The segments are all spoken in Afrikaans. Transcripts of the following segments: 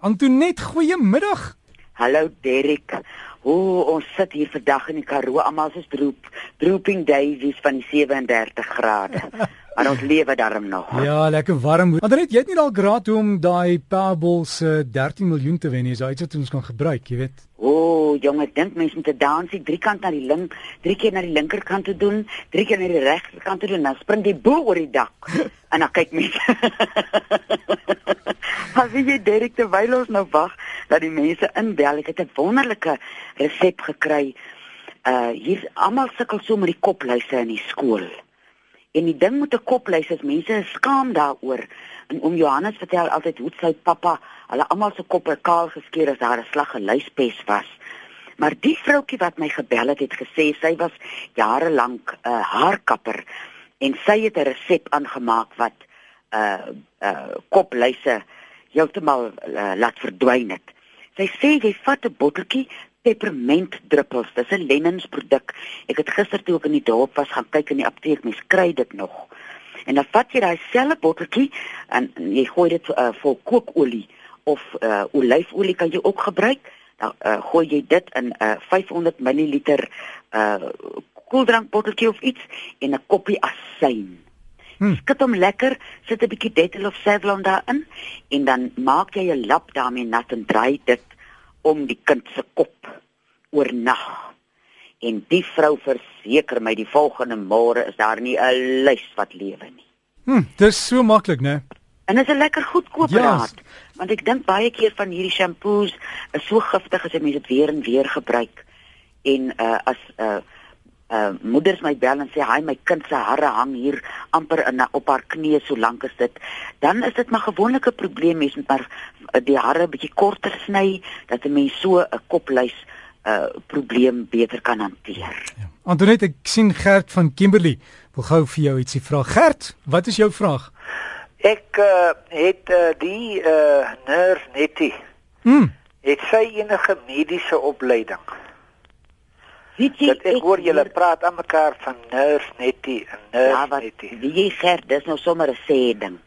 Antonet, goeiemiddag. Hallo Derek. O, ons sit hier vandag in die Karoo, almal is droop, drooping daisies van die 37 grade. Maar ons lewe daarom nog. Ja, lekker warm. Antonet, jy het nie al geraad hoe om daai Powerball se 13 miljoen te wen nie. Is iets wat ons kan gebruik, jy weet. O, jonge, dink mense moet 'n dansie drie kant na die link, drie keer na die linkerkant toe doen, drie keer na die regterkant toe doen, dan spring die boel oor die dak. En dan kyk mense. As jy Derek terwyl ons nou wag dat die mense inbel, ek het 'n wonderlike resep gekry. Uh hier almal sukkel so met die kopluise in die skool. En die ding met 'n kopluis is mense is skaam daaroor. En oom Johannes vertel altyd hoe sy pappa, hulle almal se koppe kaal geskeer as daar 'n slag geluispes was. Maar die vroutjie wat my gebel het, het gesê sy was jare lank 'n uh, haarkapper en sy het 'n resep aangemaak wat uh uh kopluise heeltemal uh, laat verdwyn het. Sy sê jy vat 'n botteltjie peppermintdruppels, dis 'n Lennens produk. Ek het gister toe ek in die dorp was gaan kyk in die apteek, mens kry dit nog. En dan vat jy daai selfe botteltjie en jy gooi dit uh, vol kookolie of uh, olyfolie kan jy ook gebruik. Dan uh, gooi jy dit in 'n uh, 500 ml uh koeldrankbotteltjie of iets en 'n koppie asyn. Hmm. Skud hom lekker, sit 'n bietjie Dettol of Savlon daarin en dan maak jy 'n lap daarmee nat en draai dit om die kind se kop oornag. En die vrou verseker my die volgende môre is daar nie 'n lys wat lewe nie. Hm, dis so maklik, né? En is 'n lekker goedkoop raad. Yes. Want ek dink baie keer van hierdie shampoos is so giftig as jy mense dit weer en weer gebruik. En uh as uh uh moeders my bel en sê hy my kind se hare hang hier amper in op haar knie so lank as dit dan is dit maar gewoonlik 'n probleem is met maar uh, die hare bietjie korter sny dat 'n mens so 'n kopluis uh probleem beter kan hanteer. Ja. Antoinette, ek sien Gert van Kimberley wil gou vir jou ietsie vra. Gert, wat is jou vraag? Ek uh, het uh, die uh nurse Nettie. Mm. Het sy enige mediese opleiding? Weet jy, dat ek hoor julle praat aan mekaar van nurse netty en nurse ja, wat, netty. Wie jy sê, dis nou sommer 'n sê ding.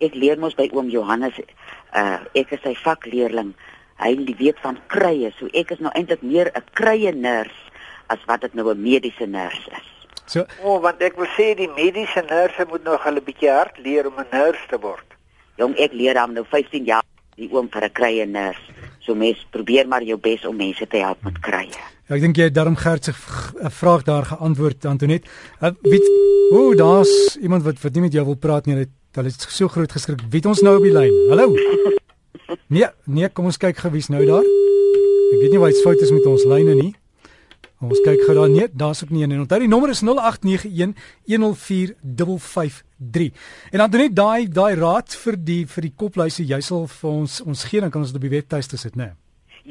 Ek leer mos by oom Johannes uh ek is sy vakleerling. Hy weet van krye, so ek is nou eintlik meer 'n krye nurse as wat dit nou 'n mediese nurse is. So, o, oh, want ek wil sê die mediese nurse moet nog hulle bietjie hard leer om 'n nurse te word. Jong, ek leer hom nou 15 jaar die oom vir 'n krye nurse. So mens probeer maar jou bes om mense te help met krye. Ja, ek dink jy het daarom gerd sig 'n vraag daar geantwoord Antonet. Uh, weet o, daar's iemand wat wat nie met jou wil praat nie. Hulle het so groot geskrik. Wie ons nou op die lyn? Hallo. Nee, nee, kom ons kyk gou wie's nou daar. Ek weet nie wat se fout is met ons lyne nie. Ons kyk gou daar nee, daar's ook nie een. Onthou die nommer is 0891 104553. En dan doen net daai daai raad vir die vir die kopluise jy sal vir ons ons gee dan kan ons dit op die webtuiste sit, né? Nee.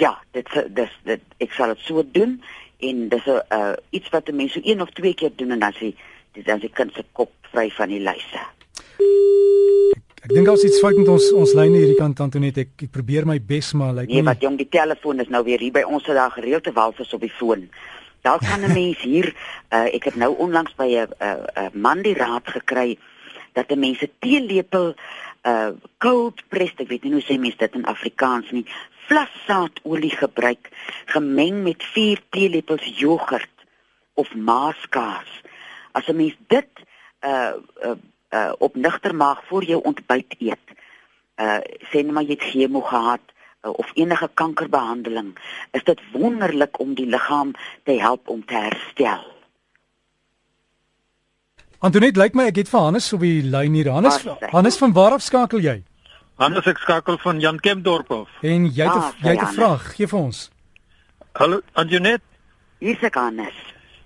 Ja, dit dis dit ek sal dit so doen en dis 'n uh, iets wat 'n mens so een of twee keer doen en dan sê dis dan se kind se kop vry van die luise. Ek dink as iets fout met ons ons lyne hierdie kant Antoinette ek, ek probeer my bes maar lyk like Nee, wat jong, die telefoon is nou weer hier by ons het daar gereelde walvis op die foon. Daar kan 'n mens hier uh, ek het nou onlangs by 'n 'n man die raad gekry dat 'n mens 'n teelepel uh cold pressed ek weet nie hoe sê mense dit in Afrikaans nie vlassaadolie gebruik gemeng met 4 teelepels jogurt of maaskaas. As 'n mens dit uh uh, uh op nigter maag voor jou ontbyt eet, uh sê net maar jy het chemo gehad uh, of enige kankerbehandeling, is dit wonderlik om die liggaam te help om te herstel. Antoinette, lyk my ek het vir Hannes op die lyn hier. Hannes, Hannes van waar af skakel jy? Hannes ek skakel van Jan Kempdorp af. En jy het ah, jy het 'n vraag, gee vir ons. Hallo Anjonet. Hier's ek Hannes.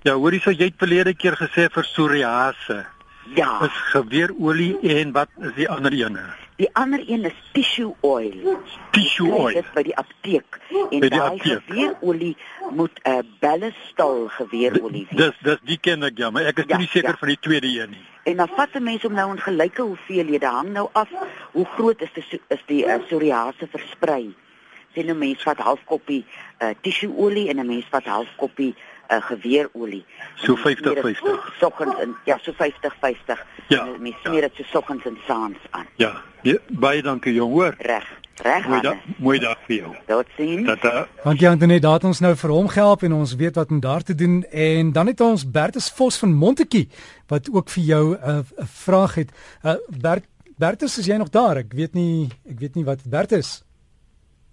Ja, hoorie so jy het verlede keer gesê vir psoriase. Ja. Is geweerolie en wat is die ander ene? Die ander een is tissue oil. Tissue oil. Dit by die apteek. En by die apteek. geweerolie moet 'n uh, ballestal geweerolie wees. Dis dis die ken ek ja, maar ek is ja, nie seker ja. van die tweede een nie. En dan vat 'n mens om nou in gelyke hoeveelhede hang nou af hoe groot is die is die uh, psoriase versprei. Sien nou mens vat half koppie uh, tissue olie en 'n mens vat half koppie 'n uh, geweerolie. So 50 50. Soggens en ja, so 50 50. Ja. Mens smeer dit ja. so soggens en saans aan. Ja. ja. Baie dankie jong, hoor. Reg. Reg, Mooi dag, mooi dag vir jou. Totsiens. Tata. Dankie Antonet, daar het ons nou vir hom gehelp en ons weet wat om daar te doen en dan het ons Bertus Vos van Montetjie wat ook vir jou 'n uh, 'n vraag het. Uh, Bert Bertus, is jy nog daar? Ek weet nie ek weet nie wat Bertus.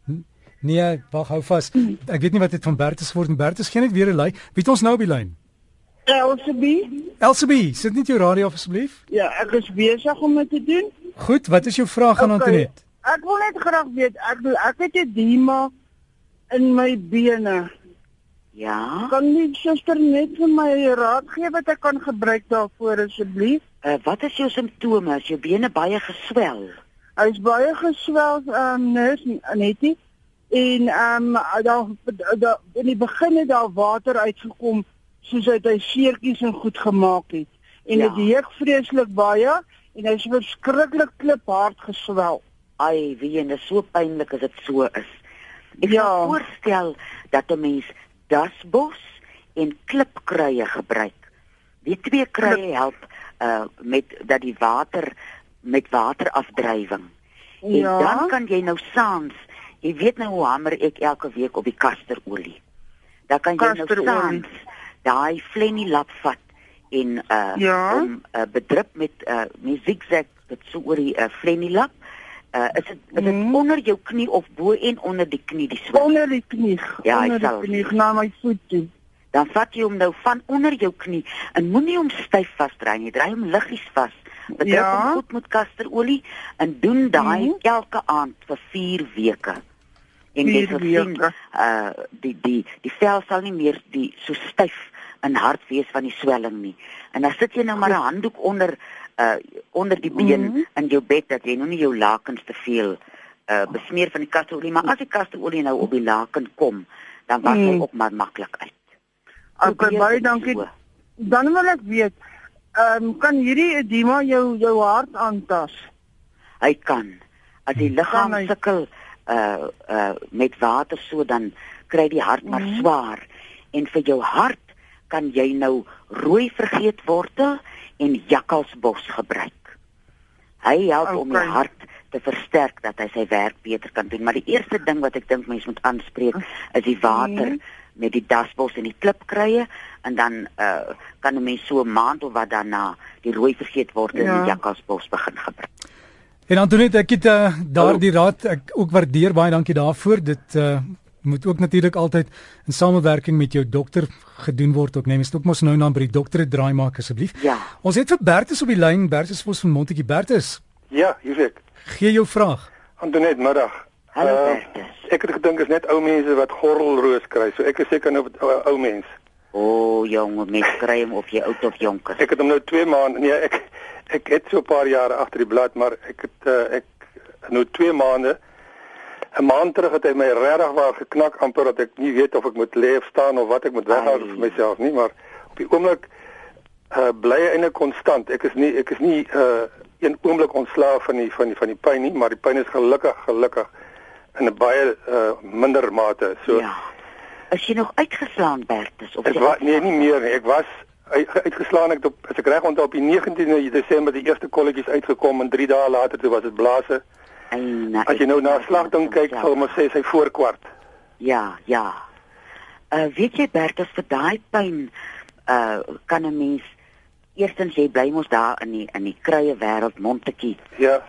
N- Nee, wag hou vas. Ek weet nie wat het van Bertus geword en Bertus gee net weer 'n lei. Wie het ons nou op die lyn? Elsabie? Elsabie, sit net jou radio af asseblief. Ja, ek is besig om dit te doen. Goed, wat is jou vraag aan Antonet? Ek wil net graag weet, ek bedoel, ek het 'n edema in my bene. Ja. Kan nie suster net vir my raad gee wat ek kan gebruik daarvoor asseblief? Uh, wat is jou simptome? Is jou bene baie geswel? Hy's baie geswel, ehm um, nes netie. En ehm um, daar daar in die begin het daar water uitgekom soos uit hy seertjies en goed gemaak het. En Ja. dit heug vreeslik baie en hy's verskriklik kliphard geswel. Ai, wie en dit is so pynlik as dit so is. Ek Ja. kan voorstel dat 'n mens dasbos en klipkruie gebruik. Die twee kruie help uh met dat die water met waterafdrywing. En Ja. dan kan jy nou saans, jy weet nou hoe hamer ek elke week op die kasterolie. Dan kan jy nou saans daai flenny lap vat en uh Ja. om uh, bedrup met uh met zigzag dit so oor die uh, flenny lap. Uh is dit is dit Mhm. onder jou knie of bo en onder die knie die swak? onder die knie. Ja, onder sal. die knie na my voet toe. Dan vat jy hom nou van onder jou knie en moenie hom styf vasdry nie. Dry hom liggies vas. Bedruk Ja. hom goed met kasterolie en doen daai Mhm. elke aand vir 4 weke. En jy Vier sal sien uh die die die vel sal nie meer die so styf en hard wees van die swelling nie. En dan sit jy nou maar 'n handdoek onder uh onder die been Mhm. in jou bed dat jy nou nie jou lakens te veel uh besmeer van die kasterolie, maar as die kasterolie nou op die laken kom, dan was hy Mhm. ook maar maklik uit. Okay, baie dit dankie. so. Dan wil ek weet, ehm um, kan hierdie edema jou jou hart aantas? Hy kan as die liggaam Kan hy? sukkel uh uh met water so dan kry die hart maar Mhm. swaar en vir jou hart kan jy nou rooi vergeetwortel en jakkalsbos gebruik. Hy help om die Okay. hart te versterk dat hy sy werk beter kan doen, maar die eerste ding wat ek dink mense moet aanspreek is die water Mhm. met die dasbos en die klipkruie en dan uh kan 'n mens so 'n maand of wat daarna die rooi vergeetwortel en Ja. die jakkalsbos begin gebruik. En Antonet, ek het uh, daardie raad ek ook waardeer baie dankie daarvoor. Dit uh, moet ook natuurlik altyd in samewerking met jou dokter gedoen word. Ook neem jy ook mos nou na by die dokter 'n draai maak asseblief. Ja. Ons het vir Bertus op die lyn, Bertus Vos van Montetjie. Bertus, Ja, hier's ek. gee jou vraag. Antoinette, middag. Hallo Uh, Bertus. Ek het gedink is net ou mense wat gorrelroos kry. So ek is seker nou 'n ou, ou mens. O, oh, jong, mens kry hom of jy oud of jonk is. Ek het hom nou 2 maande. Nee, ek ek het so 'n paar jare agter die blad, maar ek het uh, ek nou 2 maande 'n maand terug het hy my regtig waar geknak amper dat ek nie weet of ek moet lê of staan of wat ek moet weghou Ai. vir myself nie, maar op die oomblik uh bly hy eintlik konstant. Ek is nie ek is nie uh een oomblik ontslaaf van die van die van die pyn nie, maar die pyn is gelukkig gelukkig in 'n baie uh minder mate. So Ja. Is jy nog uitgeslaan Bertus of Ek jy was nee nie meer nie. Ek was uitgeslaan het op as ek reg onthou op die 19de Desember die eerste kolletjies uitgekom en 3 dae later toe was dit blaase. En, As jy nou na 'n slagding kyk, sal ons sê sy voorkwart. Ja, ja. Uh weet jy Bertus vir daai pyn uh kan 'n mens eerstens jy bly mos daar in die in die kruie wêreld Montetjie. Ja.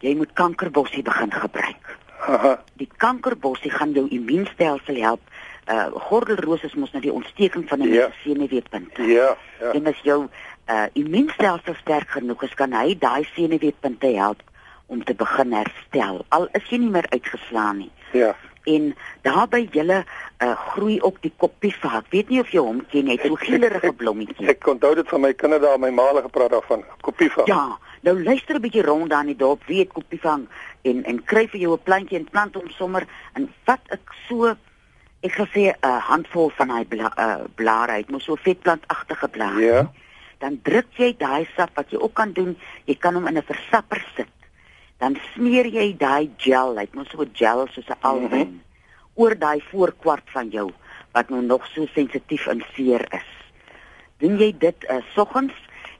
Jy moet kankerbossie begin gebruik. Aha. Die kankerbossie gaan jou immuunstelsel help. Uh gordelroos is mos nou die ontsteking van 'n Ja. mens se senuweepunte. Ja, ja. En as jou uh immuunstelsel sterk genoeg is, kan hy daai senuweepunte help om te begin herstel. Al is jy nie meer uitgeslaan nie. Ja. En daarby julle uh groei ook die koppiefa. Ek weet nie of jy hom ken nie, hy het so gielerige blommetjies. Ek onthou dit van my kinderdae, my maale gepraat daarvan. Kopie van. Ja, nou luister 'n bietjie rond daar in die dorp, weet koppiefa en en kry vir jou 'n plantjie en plant hom sommer en vat ek so ek gaan sê 'n handvol van daai bla, uh, blare uit, mos so vetplantagtige blare. Ja. dan druk jy daai sap wat jy ook kan doen, jy kan hom in 'n versapper sit. Dan smeer jy daai gel, hy mos so gel soos 'n alwyn Mhm. oor daai voorkwart van jou wat nou nog so sensitief en seer is. Doen jy dit uh, soggens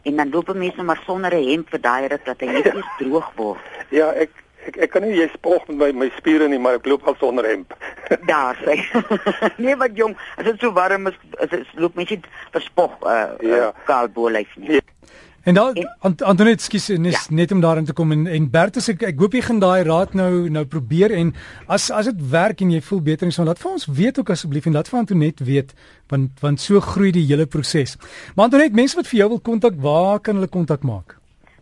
en dan loop mense maar sonder 'n hemp vir daai ruk dat hy net eers droog word. Ja, ek ek ek kan nie jy spog met my my spiere nie, maar ek loop al sonder hemp. Daar sê. nee, wat jong, as dit so warm is, is dit loop mens nie verspog uh, Ja. uh kaal bolyf nie. Ja. En dan Ant Antoinette, skus net, Ja. net om daarin te kom en en Bertus ek ek hoop jy gaan daai raad nou nou probeer en as as dit werk en jy voel beter en so laat vir ons weet ook asseblief en laat vir Antoinette weet want want so groei die hele proses. Maar Antoinette, mense wat vir jou wil kontak, waar kan hulle kontak maak?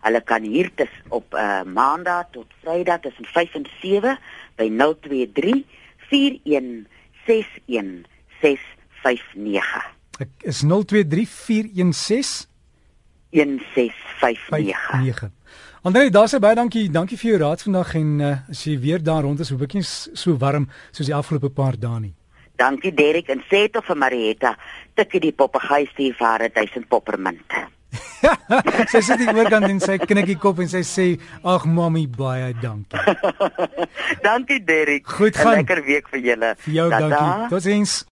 Hulle kan hier tis op uh, maandag tot Vrydag tussen 5 en 7 by 023 4161 659. Ek is 023416 1659. 59. Andre, daar's baie dankie. Dankie vir jou raad vandag en uh, as jy weer daar rond is, hoop ek nie s- so warm soos die afgelope paar dae nie. Dankie Derek en sê tot vir Marietta, tikkie die papegaai stuur vir haar 1000 poppermunt. Sy sit hier oorkant en sy knikkie kop en sy sê: "Ag mami, baie dankie." dankie Derek. Goed 'n gaan. Lekker week vir julle. Vir jou Tada. dankie. Totsiens.